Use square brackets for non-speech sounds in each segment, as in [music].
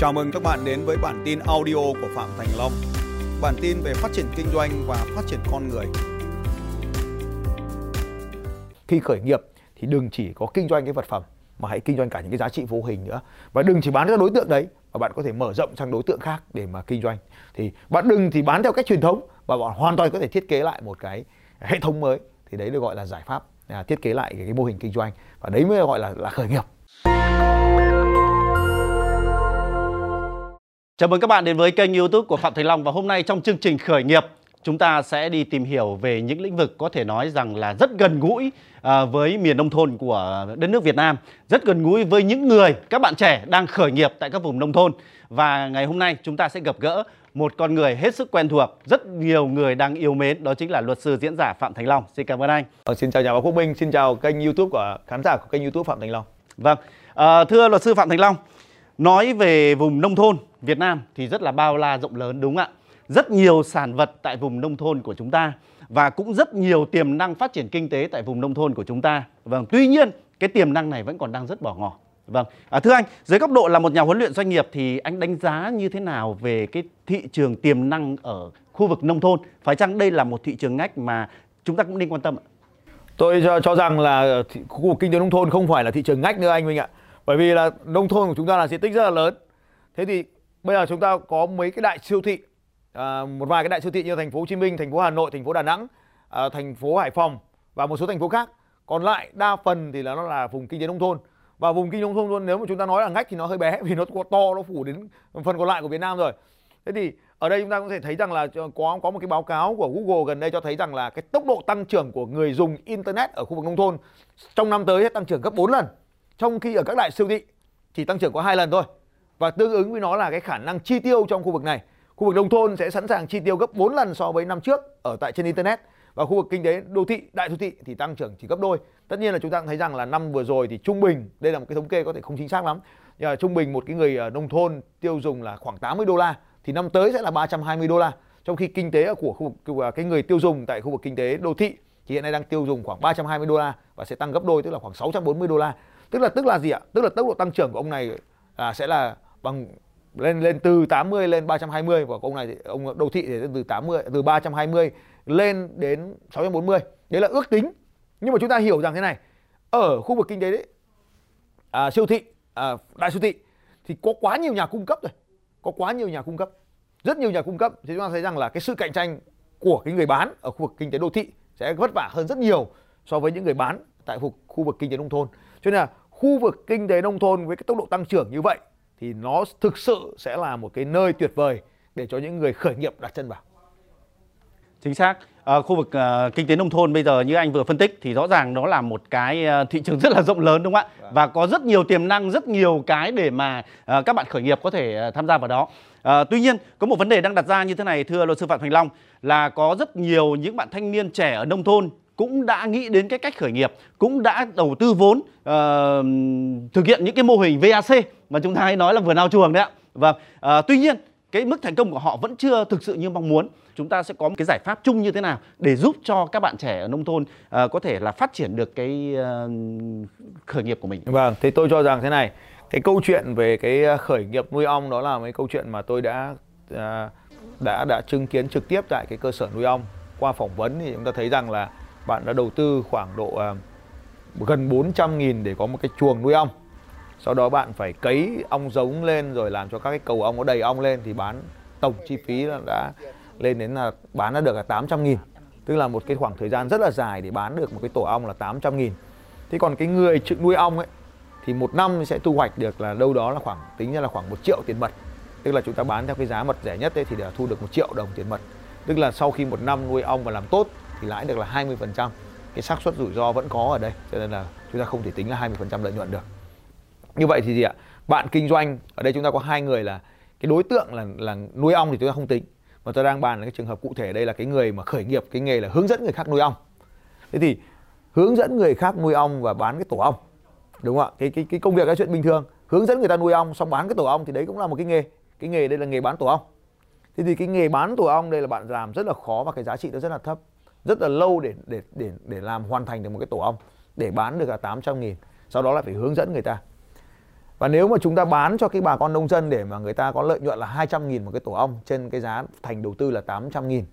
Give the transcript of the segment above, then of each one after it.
Chào mừng các bạn đến với bản tin audio của Phạm Thành Long. Bản tin về phát triển kinh doanh và phát triển con người. Khi khởi nghiệp thì đừng chỉ có kinh doanh cái vật phẩm mà hãy kinh doanh cả những cái giá trị vô hình nữa. Và đừng chỉ bán cho đối tượng đấy mà bạn có thể mở rộng sang đối tượng khác để mà kinh doanh. Thì bạn đừng thì bán theo cách truyền thống và bạn hoàn toàn có thể thiết kế lại một cái hệ thống mới. Thì đấy được gọi là giải pháp à, thiết kế lại cái, cái mô hình kinh doanh. Và đấy mới gọi là là khởi nghiệp. Chào mừng các bạn đến với kênh youtube của Phạm Thành Long và hôm nay trong chương trình khởi nghiệp chúng ta sẽ đi tìm hiểu về những lĩnh vực có thể nói rằng là rất gần gũi à, với miền nông thôn của đất nước Việt Nam, rất gần gũi với những người, các bạn trẻ đang khởi nghiệp tại các vùng nông thôn. Và ngày hôm nay chúng ta sẽ gặp gỡ một con người hết sức quen thuộc, rất nhiều người đang yêu mến, đó chính là luật sư diễn giả Phạm Thành Long. Xin cảm ơn anh. Ờ, xin chào nhà báo Quốc Minh, xin chào kênh youtube của khán giả của kênh youtube Phạm Thành Long. Vâng, à, thưa luật sư Phạm Thành Long, nói về vùng nông thôn Việt Nam thì rất là bao la rộng lớn đúng không ạ? Rất nhiều sản vật tại vùng nông thôn của chúng ta và cũng rất nhiều tiềm năng phát triển kinh tế tại vùng nông thôn của chúng ta. Vâng, tuy nhiên cái tiềm năng này vẫn còn đang rất bỏ ngỏ. Vâng, à, thưa anh, dưới góc độ là một nhà huấn luyện doanh nghiệp thì anh đánh giá như thế nào về cái thị trường tiềm năng ở khu vực nông thôn? Phải chăng đây là một thị trường ngách mà chúng ta cũng nên quan tâm ạ? Tôi cho, cho rằng là khu vực kinh tế nông thôn không phải là thị trường ngách nữa anh Minh ạ. Bởi vì là nông thôn của chúng ta là diện tích rất là lớn. Thế thì bây giờ chúng ta có mấy cái đại siêu thị à, một vài cái đại siêu thị như thành phố Hồ Chí Minh, thành phố Hà Nội, thành phố Đà Nẵng, à, thành phố Hải Phòng và một số thành phố khác. Còn lại đa phần thì là nó là vùng kinh tế nông thôn. Và vùng kinh tế nông thôn luôn nếu mà chúng ta nói là ngách thì nó hơi bé [laughs] vì nó to nó phủ đến phần còn lại của Việt Nam rồi. Thế thì ở đây chúng ta có thể thấy rằng là có có một cái báo cáo của Google gần đây cho thấy rằng là cái tốc độ tăng trưởng của người dùng internet ở khu vực nông thôn trong năm tới sẽ tăng trưởng gấp 4 lần. Trong khi ở các đại siêu thị chỉ tăng trưởng có hai lần thôi. Và tương ứng với nó là cái khả năng chi tiêu trong khu vực này Khu vực nông thôn sẽ sẵn sàng chi tiêu gấp 4 lần so với năm trước ở tại trên internet và khu vực kinh tế đô thị, đại đô thị thì tăng trưởng chỉ gấp đôi. Tất nhiên là chúng ta cũng thấy rằng là năm vừa rồi thì trung bình, đây là một cái thống kê có thể không chính xác lắm. Nhưng mà trung bình một cái người ở nông thôn tiêu dùng là khoảng 80 đô la thì năm tới sẽ là 320 đô la. Trong khi kinh tế của khu vực à, cái người tiêu dùng tại khu vực kinh tế đô thị thì hiện nay đang tiêu dùng khoảng 320 đô la và sẽ tăng gấp đôi tức là khoảng 640 đô la. Tức là tức là gì ạ? Tức là tốc độ tăng trưởng của ông này à, sẽ là bằng lên lên từ 80 lên 320 và ông này thì ông đô thị thì từ 80 từ 320 lên đến 640 đấy là ước tính. Nhưng mà chúng ta hiểu rằng thế này ở khu vực kinh tế đấy à, siêu thị à, đại siêu thị thì có quá nhiều nhà cung cấp rồi. Có quá nhiều nhà cung cấp. Rất nhiều nhà cung cấp. Thì chúng ta thấy rằng là cái sự cạnh tranh của cái người bán ở khu vực kinh tế đô thị sẽ vất vả hơn rất nhiều so với những người bán tại khu, khu vực kinh tế nông thôn cho nên là khu vực kinh tế nông thôn với cái tốc độ tăng trưởng như vậy thì nó thực sự sẽ là một cái nơi tuyệt vời để cho những người khởi nghiệp đặt chân vào. Chính xác. À, khu vực uh, kinh tế nông thôn bây giờ như anh vừa phân tích thì rõ ràng nó là một cái uh, thị trường rất là rộng lớn đúng không ạ? Vâng. Và có rất nhiều tiềm năng, rất nhiều cái để mà uh, các bạn khởi nghiệp có thể uh, tham gia vào đó. À, tuy nhiên có một vấn đề đang đặt ra như thế này thưa luật sư Phạm Thành Long là có rất nhiều những bạn thanh niên trẻ ở nông thôn cũng đã nghĩ đến cái cách khởi nghiệp, cũng đã đầu tư vốn uh, thực hiện những cái mô hình VAC mà chúng ta hay nói là vườn ao chuồng đấy ạ. Và uh, tuy nhiên cái mức thành công của họ vẫn chưa thực sự như mong muốn. Chúng ta sẽ có một cái giải pháp chung như thế nào để giúp cho các bạn trẻ ở nông thôn uh, có thể là phát triển được cái uh, khởi nghiệp của mình. Vâng, thì tôi cho rằng thế này, cái câu chuyện về cái khởi nghiệp nuôi ong đó là mấy câu chuyện mà tôi đã uh, đã đã chứng kiến trực tiếp tại cái cơ sở nuôi ong qua phỏng vấn thì chúng ta thấy rằng là bạn đã đầu tư khoảng độ uh, gần 400 nghìn để có một cái chuồng nuôi ong. Sau đó bạn phải cấy ong giống lên rồi làm cho các cái cầu ong nó đầy ong lên thì bán tổng chi phí đã lên đến là bán đã được là 800 nghìn. Tức là một cái khoảng thời gian rất là dài để bán được một cái tổ ong là 800 nghìn. Thế còn cái người nuôi ong ấy thì một năm sẽ thu hoạch được là đâu đó là khoảng tính ra là khoảng một triệu tiền mật. Tức là chúng ta bán theo cái giá mật rẻ nhất ấy thì để thu được một triệu đồng tiền mật. Tức là sau khi một năm nuôi ong và làm tốt thì lãi được là 20% cái xác suất rủi ro vẫn có ở đây, cho nên là chúng ta không thể tính là 20% lợi nhuận được. Như vậy thì gì ạ? Bạn kinh doanh, ở đây chúng ta có hai người là cái đối tượng là là nuôi ong thì chúng ta không tính. Mà tôi đang bàn là cái trường hợp cụ thể đây là cái người mà khởi nghiệp, cái nghề là hướng dẫn người khác nuôi ong. Thế thì hướng dẫn người khác nuôi ong và bán cái tổ ong, đúng không ạ? Cái cái cái công việc là chuyện bình thường. Hướng dẫn người ta nuôi ong xong bán cái tổ ong thì đấy cũng là một cái nghề. Cái nghề đây là nghề bán tổ ong. Thế thì cái nghề bán tổ ong đây là bạn làm rất là khó và cái giá trị nó rất là thấp rất là lâu để để để để làm hoàn thành được một cái tổ ong để bán được là 800 nghìn. Sau đó là phải hướng dẫn người ta. Và nếu mà chúng ta bán cho cái bà con nông dân để mà người ta có lợi nhuận là 200 nghìn một cái tổ ong trên cái giá thành đầu tư là 800 nghìn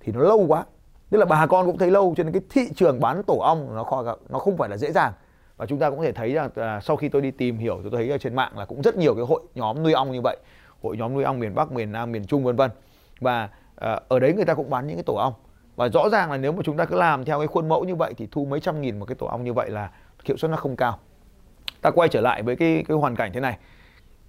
thì nó lâu quá. Tức là bà con cũng thấy lâu cho nên cái thị trường bán tổ ong nó khó, nó không phải là dễ dàng. Và chúng ta cũng có thể thấy rằng là sau khi tôi đi tìm hiểu tôi thấy ở trên mạng là cũng rất nhiều cái hội nhóm nuôi ong như vậy. Hội nhóm nuôi ong miền Bắc miền Nam miền Trung vân vân. Và à, ở đấy người ta cũng bán những cái tổ ong và rõ ràng là nếu mà chúng ta cứ làm theo cái khuôn mẫu như vậy thì thu mấy trăm nghìn một cái tổ ong như vậy là hiệu suất nó không cao. Ta quay trở lại với cái cái hoàn cảnh thế này.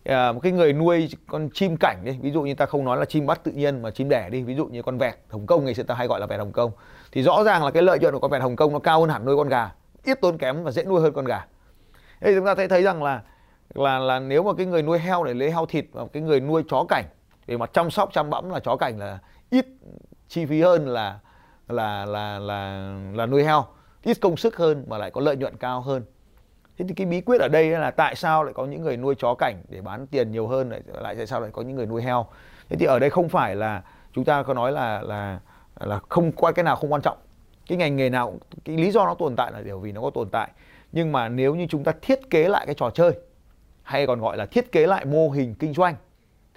À, một cái người nuôi con chim cảnh đi ví dụ như ta không nói là chim bắt tự nhiên mà chim đẻ đi ví dụ như con vẹt hồng kông ngày xưa ta hay gọi là vẹt hồng kông. Thì rõ ràng là cái lợi nhuận của con vẹt hồng kông nó cao hơn hẳn nuôi con gà ít tốn kém và dễ nuôi hơn con gà. Thế chúng ta thấy thấy rằng là là là nếu mà cái người nuôi heo để lấy heo thịt và cái người nuôi chó cảnh về mặt chăm sóc chăm bẵm là chó cảnh là ít chi phí hơn là là là là là nuôi heo. Ít công sức hơn mà lại có lợi nhuận cao hơn. Thế thì cái bí quyết ở đây là tại sao lại có những người nuôi chó cảnh để bán tiền nhiều hơn, lại lại tại sao lại có những người nuôi heo? Thế thì ở đây không phải là chúng ta có nói là là là không qua cái nào không quan trọng. Cái ngành nghề nào, cái lý do nó tồn tại là điều vì nó có tồn tại. Nhưng mà nếu như chúng ta thiết kế lại cái trò chơi, hay còn gọi là thiết kế lại mô hình kinh doanh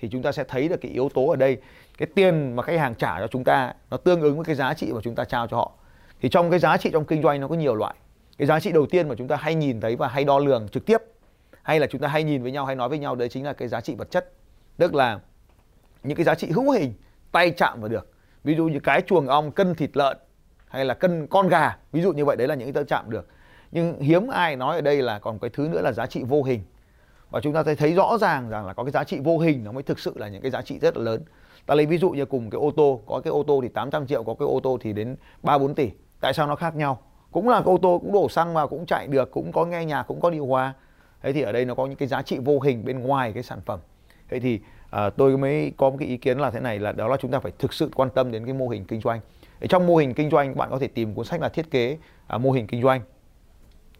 thì chúng ta sẽ thấy được cái yếu tố ở đây. Cái tiền mà khách hàng trả cho chúng ta, nó tương ứng với cái giá trị mà chúng ta trao cho họ. Thì trong cái giá trị trong kinh doanh nó có nhiều loại. Cái giá trị đầu tiên mà chúng ta hay nhìn thấy và hay đo lường trực tiếp, hay là chúng ta hay nhìn với nhau, hay nói với nhau, đấy chính là cái giá trị vật chất. Tức là những cái giá trị hữu hình, tay chạm vào được. Ví dụ như cái chuồng ong cân thịt lợn, hay là cân con gà, ví dụ như vậy, đấy là những cái ta chạm được. Nhưng hiếm ai nói ở đây là còn cái thứ nữa là giá trị vô hình và chúng ta thấy thấy rõ ràng rằng là có cái giá trị vô hình nó mới thực sự là những cái giá trị rất là lớn. Ta lấy ví dụ như cùng cái ô tô có cái ô tô thì 800 triệu có cái ô tô thì đến 3 4 tỷ. Tại sao nó khác nhau? Cũng là cái ô tô cũng đổ xăng vào cũng chạy được cũng có nghe nhạc cũng có điều hòa. Thế thì ở đây nó có những cái giá trị vô hình bên ngoài cái sản phẩm. Thế thì à, tôi mới có một cái ý kiến là thế này là đó là chúng ta phải thực sự quan tâm đến cái mô hình kinh doanh. Ở trong mô hình kinh doanh bạn có thể tìm cuốn sách là thiết kế à, mô hình kinh doanh.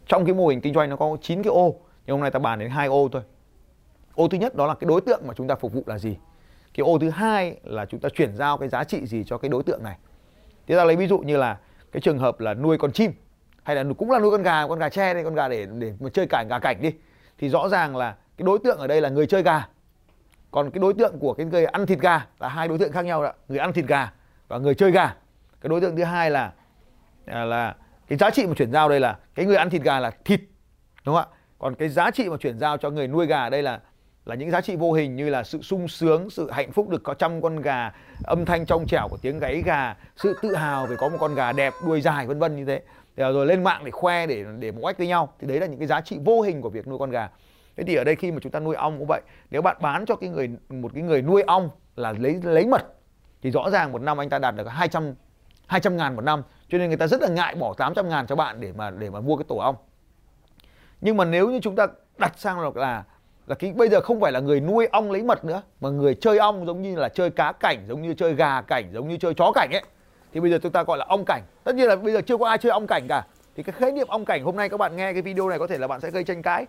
Trong cái mô hình kinh doanh nó có 9 cái ô nhưng hôm nay ta bàn đến hai ô thôi. Ô thứ nhất đó là cái đối tượng mà chúng ta phục vụ là gì? Cái ô thứ hai là chúng ta chuyển giao cái giá trị gì cho cái đối tượng này? Thế ta lấy ví dụ như là cái trường hợp là nuôi con chim hay là cũng là nuôi con gà con gà tre đây con gà để để mà chơi cảnh gà cảnh đi. Thì rõ ràng là cái đối tượng ở đây là người chơi gà. Còn cái đối tượng của cái người ăn thịt gà là hai đối tượng khác nhau đó người ăn thịt gà và người chơi gà. Cái đối tượng thứ hai là là, là cái giá trị mà chuyển giao đây là cái người ăn thịt gà là thịt đúng không ạ? Còn cái giá trị mà chuyển giao cho người nuôi gà đây là là những giá trị vô hình như là sự sung sướng, sự hạnh phúc được có trăm con gà, âm thanh trong trẻo của tiếng gáy gà, sự tự hào về có một con gà đẹp, đuôi dài, vân vân như thế. Rồi lên mạng để khoe, để để một oách với nhau. Thì đấy là những cái giá trị vô hình của việc nuôi con gà. Thế thì ở đây khi mà chúng ta nuôi ong cũng vậy, nếu bạn bán cho cái người, một cái người nuôi ong là lấy lấy mật, thì rõ ràng một năm anh ta đạt được 200 200 ngàn một năm. Cho nên người ta rất là ngại bỏ 800 ngàn cho bạn để mà để mà mua cái tổ ong nhưng mà nếu như chúng ta đặt sang là là là cái, bây giờ không phải là người nuôi ong lấy mật nữa, mà người chơi ong giống như là chơi cá cảnh, giống như chơi gà cảnh, giống như chơi chó cảnh ấy, thì bây giờ chúng ta gọi là ong cảnh. Tất nhiên là bây giờ chưa có ai chơi ong cảnh cả. Thì cái khái niệm ong cảnh, hôm nay các bạn nghe cái video này có thể là bạn sẽ gây tranh cãi.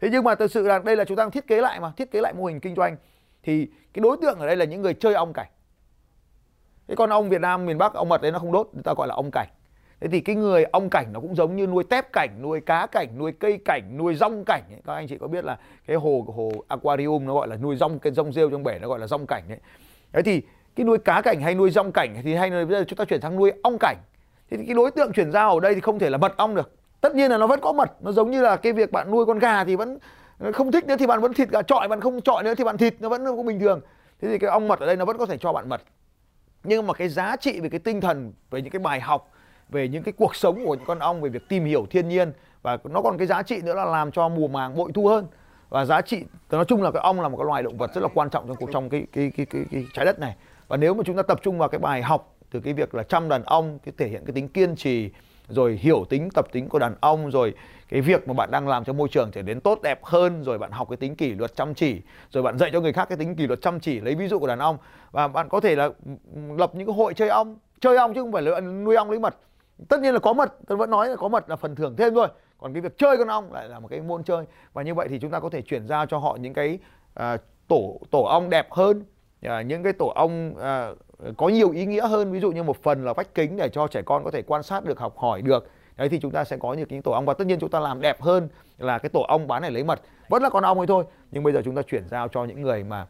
Thế nhưng mà thực sự là đây là chúng ta đang thiết kế lại mà, thiết kế lại mô hình kinh doanh. Thì cái đối tượng ở đây là những người chơi ong cảnh. Cái con ong Việt Nam, miền Bắc, ong mật đấy nó không đốt, người ta gọi là ong cảnh thế thì cái người ong cảnh nó cũng giống như nuôi tép cảnh, nuôi cá cảnh, nuôi cây cảnh, nuôi rong cảnh ấy. các anh chị có biết là cái hồ hồ aquarium nó gọi là nuôi rong, cái rong rêu trong bể nó gọi là rong cảnh đấy thế thì cái nuôi cá cảnh hay nuôi rong cảnh thì hay bây giờ chúng ta chuyển sang nuôi ong cảnh. Thế thì cái đối tượng chuyển giao ở đây thì không thể là mật ong được. Tất nhiên là nó vẫn có mật, nó giống như là cái việc bạn nuôi con gà thì vẫn không thích nữa thì bạn vẫn thịt gà trọi, bạn không trọi nữa thì bạn thịt nó vẫn cũng bình thường. Thế thì cái ong mật ở đây nó vẫn có thể cho bạn mật. Nhưng mà cái giá trị về cái tinh thần, về những cái bài học về những cái cuộc sống của những con ong về việc tìm hiểu thiên nhiên. Và nó còn cái giá trị nữa là làm cho mùa màng bội thu hơn. Và giá trị nói chung là cái ong là một cái loài động vật rất là quan trọng trong cuộc trong cái cái, cái cái cái trái đất này. Và nếu mà chúng ta tập trung vào cái bài học từ cái việc là chăm đàn ong cái thể hiện cái tính kiên trì rồi hiểu tính tập tính của đàn ong rồi cái việc mà bạn đang làm cho môi trường trở nên tốt đẹp hơn rồi bạn học cái tính kỷ luật chăm chỉ rồi bạn dạy cho người khác cái tính kỷ luật chăm chỉ lấy ví dụ của đàn ong. Và bạn có thể là lập những cái hội chơi ong chơi ong chứ không phải là nuôi ong lấy mật tất nhiên là có mật tôi vẫn nói là có mật là phần thưởng thêm thôi. Còn cái việc chơi con ong lại là một cái môn chơi. Và như vậy thì chúng ta có thể chuyển giao cho họ những cái à, tổ tổ ong đẹp hơn. À, những cái tổ ong à, có nhiều ý nghĩa hơn. Ví dụ như một phần là vách kính để cho trẻ con có thể quan sát được học hỏi được. Đấy thì chúng ta sẽ có những cái tổ ong. Và tất nhiên chúng ta làm đẹp hơn là cái tổ ong bán này lấy mật. Vẫn là con ong ấy thôi nhưng bây giờ chúng ta chuyển giao cho những người mà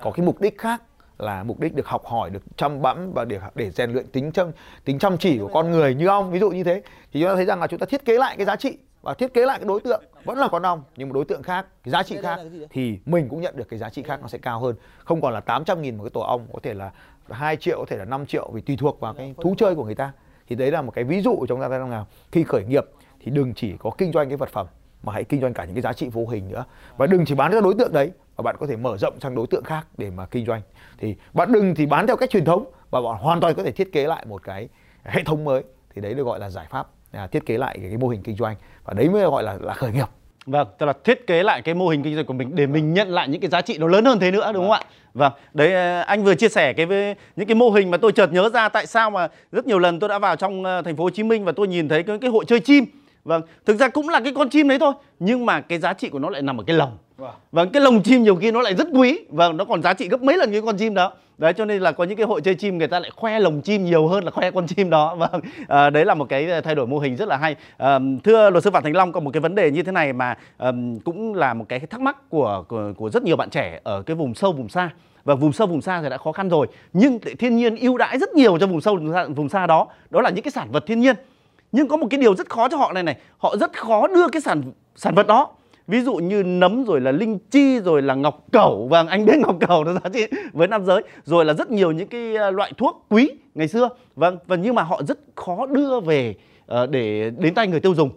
có cái mục đích khác là mục đích được học hỏi được chăm bẵm và để để rèn luyện tính chăm tính chăm chỉ của con người như ong ví dụ như thế thì chúng ta thấy rằng là chúng ta thiết kế lại cái giá trị và thiết kế lại cái đối tượng vẫn là con ong nhưng một đối tượng khác cái giá trị khác thì mình cũng nhận được cái giá trị khác nó sẽ cao hơn. Không còn là 800 nghìn một cái tổ ong có thể là 2 triệu có thể là 5 triệu vì tùy thuộc vào cái thú chơi của người ta. Thì đấy là một cái ví dụ chúng ta thấy rằng là khi khởi nghiệp thì đừng chỉ có kinh doanh cái vật phẩm mà hãy kinh doanh cả những cái giá trị vô hình nữa. Và đừng chỉ bán cho đối tượng đấy và bạn có thể mở rộng sang đối tượng khác để mà kinh doanh. Thì bạn đừng thì bán theo cách truyền thống và bạn hoàn toàn có thể thiết kế lại một cái hệ thống mới. Thì đấy được gọi là giải pháp à, thiết kế lại cái, cái mô hình kinh doanh. Và đấy mới gọi là là khởi nghiệp. Vâng, tức là thiết kế lại cái mô hình kinh doanh của mình để mình nhận lại những cái giá trị nó lớn hơn thế nữa đúng không ạ? Vâng, đấy à, anh vừa chia sẻ cái với những cái mô hình mà tôi chợt nhớ ra tại sao mà rất nhiều lần tôi đã vào trong ờ, thành phố Hồ Chí Minh và tôi nhìn thấy cái, cái hội chơi chim. Vâng, thực ra cũng là cái con chim đấy thôi, nhưng mà cái giá trị của nó lại nằm ở cái lồng. Vâng. vâng, cái lồng chim nhiều khi nó lại rất quý, vâng, nó còn giá trị gấp mấy lần cái con chim đó. Đấy cho nên là có những cái hội chơi chim người ta lại khoe lồng chim nhiều hơn là khoe con chim đó. [laughs] Vâng à, đấy là một cái thay đổi mô hình rất là hay. À, thưa luật sư phạm thành long có một cái vấn đề như thế này mà à, cũng là một cái thắc mắc của, của của rất nhiều bạn trẻ ở cái vùng sâu vùng xa. Và vùng sâu vùng xa thì đã khó khăn rồi nhưng thiên nhiên ưu đãi rất nhiều cho vùng sâu vùng xa đó. Đó là những cái sản vật thiên nhiên nhưng có một cái điều rất khó cho họ này này, họ rất khó đưa cái sản sản vật đó. Ví dụ như nấm rồi là linh chi rồi là ngọc cẩu. Vâng anh biết ngọc cẩu nó giá trị với nam giới. Rồi là rất nhiều những cái à, loại thuốc quý ngày xưa. Vâng và nhưng mà họ rất khó đưa về ờ, để đến tay người tiêu dùng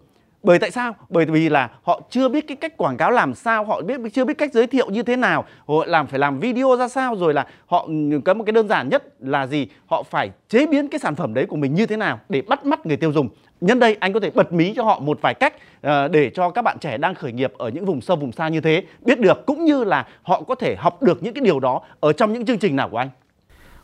bởi tại sao bởi vì là họ chưa biết cái cách quảng cáo làm sao họ biết chưa biết cách giới thiệu như thế nào họ làm phải làm video ra sao rồi là họ ừ, có một cái đơn giản nhất là gì họ phải chế biến cái sản phẩm đấy của mình như thế nào để bắt mắt người tiêu dùng Nhân đây anh có thể bật mí cho họ một vài cách ờ, để cho các bạn trẻ đang khởi nghiệp ở những vùng sâu vùng xa như thế biết được cũng như là họ có thể học được những cái điều đó ở trong những chương trình nào của anh.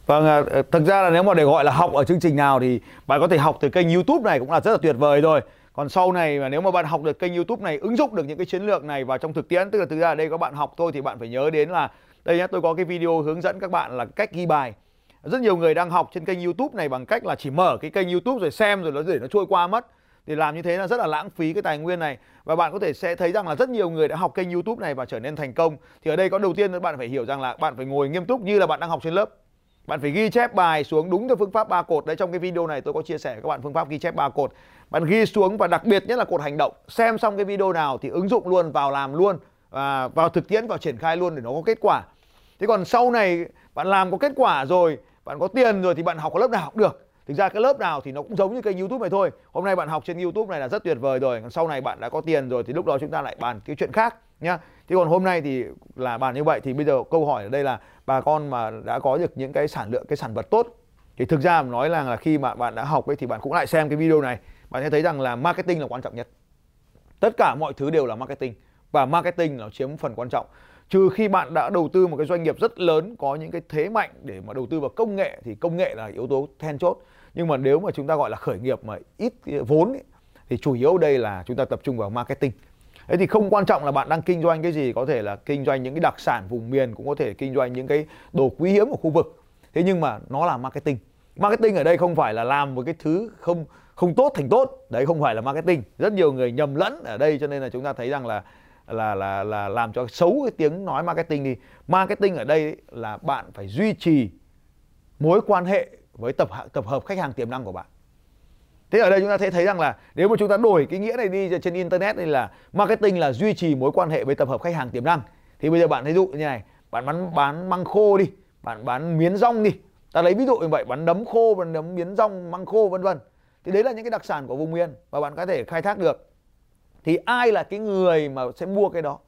Vâng, à, ờ, thực ra là nếu mà để gọi là học ở chương trình nào thì bạn có thể học từ kênh YouTube này cũng là rất là tuyệt vời rồi. Còn sau này mà nếu mà bạn học được kênh YouTube này, ứng dụng được những cái chiến lược này vào trong thực tiễn, tức là thực ra ở đây các bạn học thôi thì bạn phải nhớ đến là, đây nhé tôi có cái video hướng dẫn các bạn là cách ghi bài. Rất nhiều người đang học trên kênh youtube này bằng cách là chỉ mở cái kênh youtube rồi xem rồi nó để nó trôi qua mất. Thì làm như thế là rất là lãng phí cái tài nguyên này. Và bạn có thể sẽ thấy rằng là rất nhiều người đã học kênh youtube này và trở nên thành công. Thì ở đây có đầu tiên bạn phải hiểu rằng là bạn phải ngồi nghiêm túc như là bạn đang học trên lớp bạn phải ghi chép bài xuống đúng theo phương pháp ba cột. Đấy, trong cái video này tôi có chia sẻ với các bạn phương pháp ghi chép ba cột. Bạn ghi xuống và đặc biệt nhất là cột hành động. Xem xong cái video nào thì ứng dụng luôn, vào làm luôn và vào thực tiễn, vào triển khai luôn để nó có kết quả. Thế còn sau này bạn làm có kết quả rồi, bạn có tiền rồi thì bạn học ở lớp nào học được. Thực ra cái lớp nào thì nó cũng giống như kênh youtube này thôi. Hôm nay bạn học trên youtube này là rất tuyệt vời rồi. Còn sau này bạn đã có tiền rồi thì lúc đó chúng ta lại bàn cái chuyện khác nhá thế còn hôm nay thì là bàn như vậy thì bây giờ câu hỏi ở đây là bà con mà đã có được những cái sản lượng cái sản vật tốt. Thì thực ra mà nói là, là khi mà bạn đã học ấy thì bạn cũng lại xem cái video này bạn sẽ thấy rằng là marketing là quan trọng nhất. Tất cả mọi thứ đều là marketing và marketing nó chiếm phần quan trọng. Trừ khi bạn đã đầu tư một cái doanh nghiệp rất lớn có những cái thế mạnh để mà đầu tư vào công nghệ thì công nghệ là yếu tố then chốt. Nhưng mà nếu mà chúng ta gọi là khởi nghiệp mà ít vốn ấy, thì chủ yếu đây là chúng ta tập trung vào marketing thế thì không quan trọng là bạn đang kinh doanh cái gì, có thể là kinh doanh những cái đặc sản vùng miền, cũng có thể kinh doanh những cái đồ quý hiếm của khu vực. Thế nhưng mà nó là marketing. Marketing ở đây không phải là làm một cái thứ không không tốt thành tốt. Đấy, không phải là marketing. Rất nhiều người nhầm lẫn ở đây, cho nên là chúng ta thấy rằng là là là là làm cho xấu cái tiếng nói marketing đi. Marketing ở đây là bạn phải duy trì mối quan hệ với tập tập hợp khách hàng tiềm năng của bạn thế ở đây chúng ta thấy thấy rằng là nếu mà chúng ta đổi cái nghĩa này đi trên internet thì là marketing là duy trì mối quan hệ với tập hợp khách hàng tiềm năng. Thì bây giờ bạn thấy dụ như này, bạn bán bán măng khô đi, bạn bán miến rong đi. Ta lấy ví dụ như vậy bán nấm khô bán nấm miến rong, măng khô, vân vân. Thì đấy là những cái đặc sản của vùng miền và bạn có thể khai thác được. Thì ai là cái người mà sẽ mua cái đó?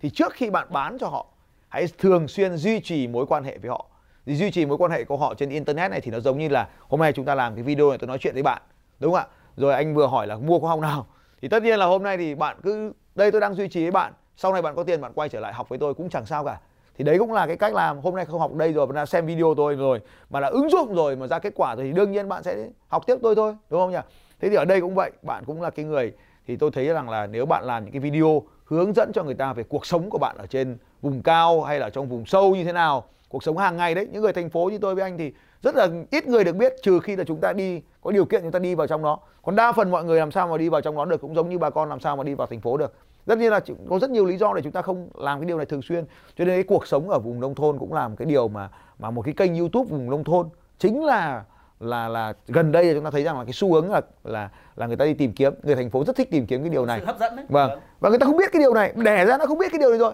Thì trước khi bạn bán cho họ, hãy thường xuyên duy trì mối quan hệ với họ. Thì duy trì mối quan hệ của họ trên internet này thì nó giống như là hôm nay chúng ta làm cái video này, tôi nói chuyện với bạn đúng không ạ? Rồi anh vừa hỏi là mua khóa học nào? Thì tất nhiên là hôm nay thì bạn cứ, đây tôi đang duy trì với bạn. Sau này bạn có tiền bạn quay trở lại học với tôi cũng chẳng sao cả. Thì đấy cũng là cái cách làm hôm nay không học đây rồi, mà xem video tôi rồi, mà là ứng dụng rồi, mà ra kết quả rồi thì đương nhiên bạn sẽ học tiếp tôi thôi, đúng không nhỉ? Thế thì ở đây cũng vậy, bạn cũng là cái người, thì tôi thấy rằng là nếu bạn làm những cái video hướng dẫn cho người ta về cuộc sống của bạn ở trên vùng cao hay là trong vùng sâu như thế nào. Cuộc sống hàng ngày đấy, những người thành phố như tôi với anh thì rất là ít người được biết, trừ khi là chúng ta đi, có điều kiện chúng ta đi vào trong đó. Còn đa phần mọi người làm sao mà đi vào trong đó được, cũng giống như bà con làm sao mà đi vào thành phố được. Tất nhiên là có rất nhiều lý do để chúng ta không làm cái điều này thường xuyên. Cho nên cái cuộc sống ở vùng nông thôn cũng làm cái điều mà mà một cái kênh youtube vùng nông thôn chính là là là gần đây chúng ta thấy rằng là cái xu hướng là là là người ta đi tìm kiếm người thành phố rất thích tìm kiếm cái điều này. hấp dẫn đấy. Vâng. Và người ta không biết cái điều này đẻ ra nó không biết cái điều này rồi.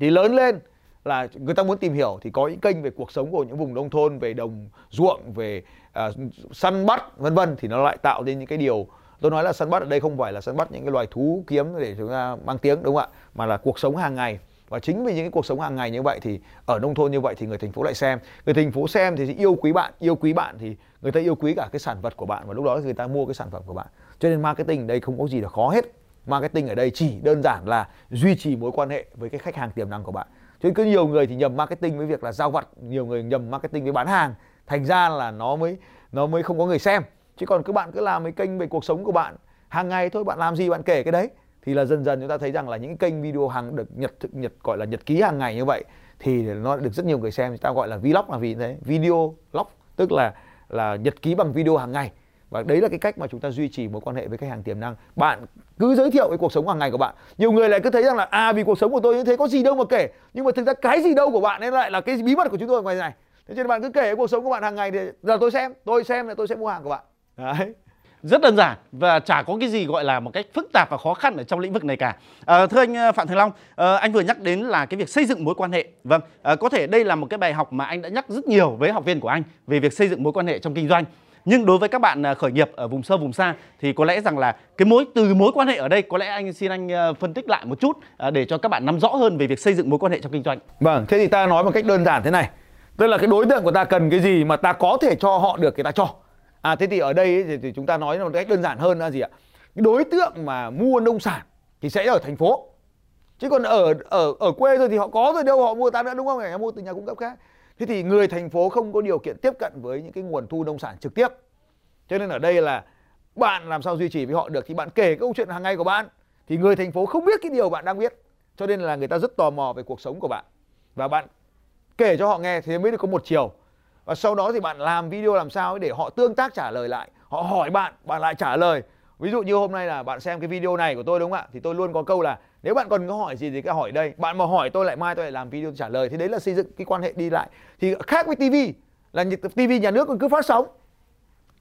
Thì lớn lên là người ta muốn tìm hiểu thì có những kênh về cuộc sống của những vùng nông thôn về đồng ruộng về uh, săn bắt vân vân thì nó lại tạo nên những cái điều. Tôi nói là săn bắt ở đây không phải là săn bắt những cái loài thú kiếm để chúng ta mang tiếng đúng không ạ? Mà là cuộc sống hàng ngày và chính vì những cái cuộc sống hàng ngày như vậy thì ở nông thôn như vậy thì người thành phố lại xem. Người thành phố xem thì yêu quý bạn, yêu quý bạn thì người ta yêu quý cả cái sản vật của bạn. Và lúc đó người ta mua cái sản phẩm của bạn. Cho nên marketing ở đây không có gì là khó hết. Marketing ở đây chỉ đơn giản là duy trì mối quan hệ với cái khách hàng tiềm năng của bạn. Cho nên có nhiều người thì nhầm marketing với việc là giao vặt, nhiều người nhầm marketing với bán hàng. Thành ra là nó mới nó mới không có người xem. Chứ còn các bạn cứ làm cái kênh về cuộc sống của bạn hàng ngày thôi, bạn làm gì bạn kể cái đấy thì là dần dần chúng ta thấy rằng là những kênh video hàng được nhật nhật gọi là nhật ký hàng ngày như vậy, thì nó được rất nhiều người xem chúng ta gọi là vlog là vì thế video log tức là là nhật ký bằng video hàng ngày. Và đấy là cái cách mà chúng ta duy trì mối quan hệ với khách hàng tiềm năng. Bạn cứ giới thiệu cái cuộc sống hàng ngày của bạn. Nhiều người lại cứ thấy rằng là à vì cuộc sống của tôi như thế, có gì đâu mà kể. Nhưng mà thực ra cái gì đâu của bạn ấy lại là cái bí mật của chúng tôi ngoài này. Thế cho nên bạn cứ kể cuộc sống của bạn hàng ngày thì giờ tôi xem tôi xem là tôi sẽ mua hàng của bạn. Đấy rất đơn giản và chả có cái gì gọi là một cách phức tạp và khó khăn ở trong lĩnh vực này cả à, thưa anh ờ, phạm thành long à, anh vừa nhắc đến là cái việc xây dựng mối quan hệ vâng à, có thể đây là một cái bài học mà anh đã nhắc rất nhiều với học viên của anh về việc xây dựng mối quan hệ trong kinh doanh nhưng đối với các bạn khởi nghiệp ở vùng sâu vùng xa thì có lẽ rằng là cái mối từ mối quan hệ ở đây có lẽ anh xin anh phân tích lại một chút để cho các bạn nắm rõ hơn về việc xây dựng mối quan hệ trong kinh doanh. Vâng, thế thì ta nói một cách đơn giản thế này. Tức là cái đối tượng của ta cần cái gì mà ta có thể cho họ được thì ta cho à thế thì ở đây thì, thì chúng ta nói một cách đơn giản hơn là gì ạ? Cái đối tượng mà mua nông sản thì sẽ ở thành phố. Chứ còn ở ở ở quê rồi thì họ có rồi đâu họ mua ta nữa đúng không? Họ mua từ nhà cung cấp khác. Thế thì người thành phố không có điều kiện tiếp cận với những cái nguồn thu nông sản trực tiếp. Cho nên ở đây là bạn làm sao duy trì với họ được? Thì bạn kể câu chuyện hàng ngày của bạn thì người thành phố không biết cái điều bạn đang biết. Cho nên là người ta rất tò mò về cuộc sống của bạn. Và bạn kể cho họ nghe thì mới được có một chiều và sau đó thì bạn làm video làm sao để họ tương tác trả lời lại. Họ hỏi bạn bạn lại trả lời. Ví dụ như hôm nay là bạn xem cái video này của tôi đúng không ạ? Thì tôi luôn có câu là nếu bạn còn có hỏi gì thì cứ hỏi đây. Bạn mà hỏi tôi lại mai tôi lại làm video trả lời. Thì đấy là xây dựng cái quan hệ đi lại. Thì khác với tv là tv nhà nước còn cứ phát sóng.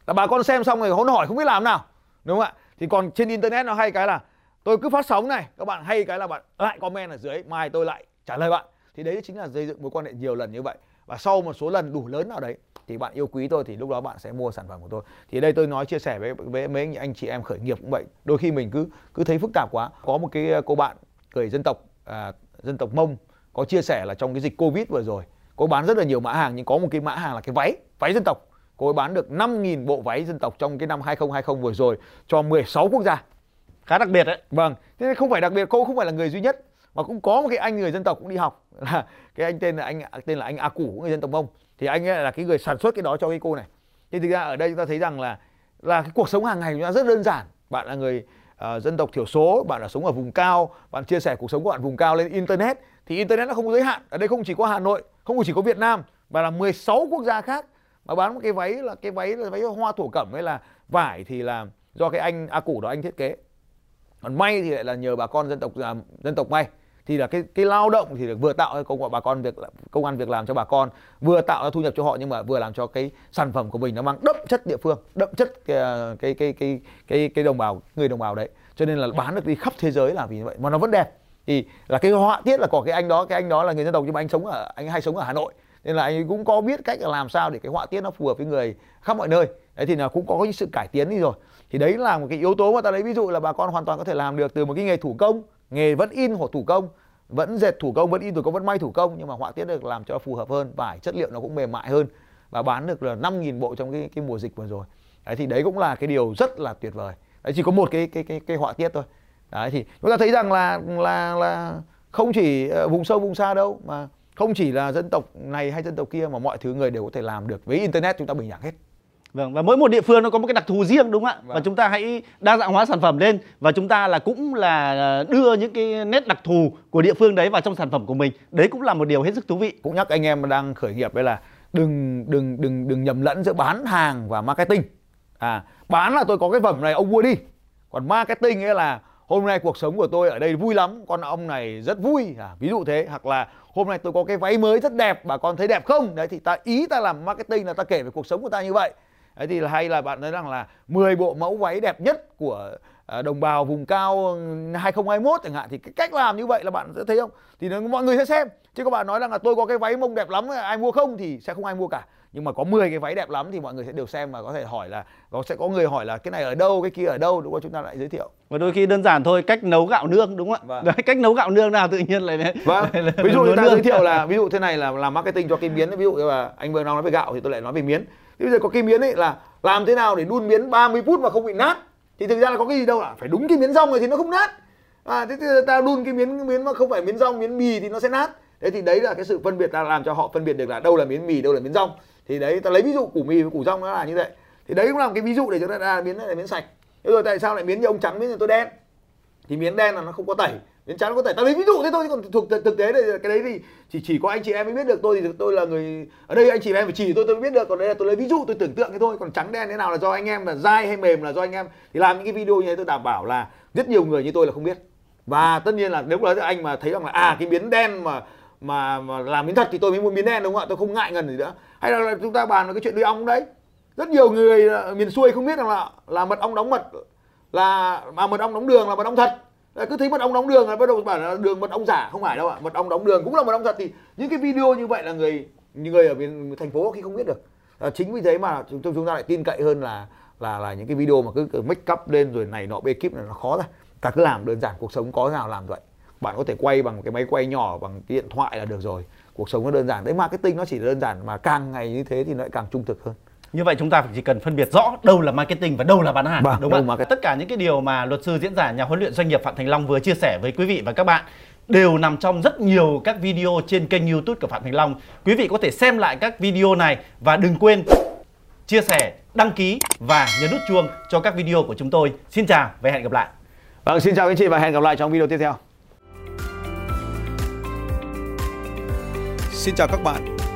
Là bà con xem xong rồi hỗn hỏi không biết làm nào. Đúng không ạ? Thì còn trên internet nó hay cái là tôi cứ phát sóng này, các bạn hay cái là bạn lại comment ở dưới, mai tôi lại trả lời bạn. Thì đấy chính là xây dựng mối quan hệ nhiều lần như vậy và sau một số lần đủ lớn nào đấy thì bạn yêu quý tôi thì lúc đó bạn sẽ mua sản phẩm của tôi. Thì đây tôi nói chia sẻ với với mấy anh chị em khởi nghiệp cũng vậy. Đôi khi mình cứ cứ thấy phức tạp quá. Có một cái cô bạn người dân tộc à, dân tộc mông có chia sẻ là trong cái dịch covid vừa rồi cô bán rất là nhiều mã hàng nhưng có một cái mã hàng là cái váy váy dân tộc. Cô ấy bán được 5.000 bộ váy dân tộc trong cái năm 2020 vừa rồi cho 16 quốc gia. Khá đặc biệt đấy. Vâng thế không phải đặc biệt cô không phải là người duy nhất mà cũng có một cái anh người dân tộc cũng đi học [laughs] là cái anh tên là anh tên là anh A Củ người dân tộc Mông. Thì anh ấy là cái người sản xuất cái đó cho cái cô này. Thì thực ra ở đây chúng ta thấy rằng là là cái cuộc sống hàng ngày của chúng ta rất đơn giản. Bạn là người uh, dân tộc thiểu số bạn là sống ở vùng cao bạn chia sẻ cuộc sống của bạn vùng cao lên internet thì internet nó không có giới hạn. Ở đây không chỉ có Hà Nội không chỉ có Việt Nam mà là 16 quốc gia khác mà bán một cái váy là cái váy là váy hoa thổ cẩm hay là vải thì là do cái anh A Củ đó anh thiết kế. Còn may thì lại là nhờ bà con dân tộc à, dân tộc may thì là cái cái lao động thì được vừa tạo ra công bà con việc công an việc làm cho bà con vừa tạo ra thu nhập cho họ nhưng mà vừa làm cho cái sản phẩm của mình nó mang đậm chất địa phương đậm chất cái cái cái cái cái, cái đồng bào người đồng bào đấy. Cho nên là bán được đi khắp thế giới là vì như vậy mà nó vẫn đẹp. Thì là cái họa tiết là có cái anh đó cái anh đó là người dân tộc nhưng mà anh sống ở anh hay sống ở hà nội. Nên là anh cũng có biết cách làm sao để cái họa tiết nó phù hợp với người khắp mọi nơi. Đấy thì là cũng có những sự cải tiến đi rồi. Thì đấy là một cái yếu tố mà ta lấy ví dụ là bà con hoàn toàn có thể làm được từ một cái nghề thủ công nghề vẫn in hoặc thủ công, vẫn dệt thủ công, vẫn in thủ công, vẫn may thủ công, nhưng mà họa tiết được làm cho phù hợp hơn, vải chất liệu nó cũng mềm mại hơn và bán được là 5.000 bộ trong cái cái mùa dịch vừa rồi. Đấy, thì đấy cũng là cái điều rất là tuyệt vời. Đấy, chỉ có một cái cái cái cái họa tiết thôi. Đấy, thì chúng ta thấy rằng là là là không chỉ ờ, vùng sâu, vùng xa đâu, mà không chỉ là dân tộc này hay dân tộc kia mà mọi thứ người đều có thể làm được. Với internet chúng ta bình đẳng hết. Vâng và mỗi một địa phương nó có một cái đặc thù riêng đúng không ạ? Vâng. Và chúng ta hãy đa dạng hóa sản phẩm lên và chúng ta là cũng là ờ, đưa những cái nét đặc thù của địa phương đấy vào trong sản phẩm của mình. Đấy cũng là một điều hết sức thú vị. cũng nhắc anh em đang khởi nghiệp đấy là đừng đừng đừng đừng nhầm lẫn giữa bán hàng và marketing à bán là tôi có cái phẩm này ông mua đi còn marketing ấy là hôm nay cuộc sống của tôi ở đây vui lắm con ông này rất vui à, ví dụ thế hoặc là hôm nay tôi có cái váy mới rất đẹp bà con thấy đẹp không đấy thì ta ý ta làm marketing là ta kể về cuộc sống của ta như vậy đấy thì hay là bạn nói rằng là 10 bộ mẫu váy đẹp nhất của à, đồng bào vùng cao 2021 chẳng hạn thì cái cách làm như vậy là bạn sẽ thấy không thì nó- mọi người sẽ xem chứ các bạn nói rằng là tôi có cái váy mông đẹp lắm ai mua không thì sẽ không ai mua cả nhưng mà có 10 cái váy đẹp lắm thì mọi người sẽ đều xem và có thể hỏi là có sẽ có người hỏi là cái này ở đâu cái kia ở đâu đúng không chúng ta lại giới thiệu Và đôi khi đơn giản thôi, cách nấu gạo nương đúng không ạ? Vâng. Đấy, cách nấu gạo nương nào tự nhiên lại Vâng. lại- lại- ví dụ chúng ta nương. giới thiệu là ví dụ thế này là làm marketing cho cái miến ví dụ như là anh vừa nói về gạo thì tôi lại nói về miến thế bây giờ có cái miến ấy là làm thế nào để đun miến 30 phút mà không bị nát? Thì thực ra là có cái gì đâu là phải đúng cái miến rong rồi thì nó không nát. À thế thì ta đun cái miến miến mà không phải miến rong miến mì thì nó sẽ nát. Thế thì đấy là cái sự phân biệt, ta làm cho họ phân biệt được là đâu là miến mì, đâu là miến rong. Thì đấy, ta lấy ví dụ củ mì với củ rong nó là như vậy. Thì đấy cũng là một cái ví dụ để cho ta ra miến này là miến sạch. Thế rồi tại sao lại miến như ông trắng miến như tôi đen? Thì miến đen là nó không có tẩy nên trắng có thể. Tao lấy ví dụ thế thôi chứ còn thực thực tế này cái đấy thì chỉ chỉ có anh chị em mới biết được. Tôi thì tôi là người ở đây anh chị em phải chỉ tôi tôi mới biết được. Còn đây là tôi lấy ví dụ tôi tưởng tượng thế thôi. Còn trắng đen thế nào là do anh em là dai hay mềm là do anh em thì làm những cái video như thế tôi đảm bảo là rất nhiều người như tôi là không biết. Và tất nhiên là nếu là anh mà thấy rằng là à cái biến đen mà mà mà làm miếng thật thì tôi mới mua biến đen đúng không ạ? Tôi không ngại ngần gì nữa. Hay là, là chúng ta bàn về cái chuyện nuôi ong đấy. Rất nhiều người ờ, miền xuôi không biết rằng là là mật ong đóng mật là mà mật ong đóng đường là mật ong thật cứ thấy mật ong đóng đường là bắt đầu bảo là đường mật ong giả không phải đâu ạ mật ong đóng đường cũng là mật ong thật. Thì những cái video như vậy là người người ở bên thành phố khi không biết được. À, chính vì thế mà chúng chúng ta lại tin cậy hơn là là là những cái video mà cứ, cứ make up lên rồi này nọ bê kíp này nó khó ra. Ta cứ làm đơn giản cuộc sống có nào làm vậy. Bạn có thể quay bằng cái máy quay nhỏ bằng cái điện thoại là được rồi. Cuộc sống nó đơn giản. Đấy marketing nó chỉ đơn giản mà càng ngày như thế thì nó lại càng trung thực hơn. Như vậy chúng ta chỉ cần phân biệt rõ đâu là marketing và đâu là bán hàng Vâng, đúng không ạ? Tất cả những cái điều mà luật sư diễn giả nhà huấn luyện doanh nghiệp Phạm Thành Long vừa chia sẻ với quý vị và các bạn đều nằm trong rất nhiều các video trên kênh YouTube của Phạm Thành Long. Quý vị có thể xem lại các video này và đừng quên chia sẻ, đăng ký và nhấn nút chuông cho các video của chúng tôi. Xin chào và hẹn gặp lại. vâng xin chào các anh chị và hẹn gặp lại trong video tiếp theo Xin chào các bạn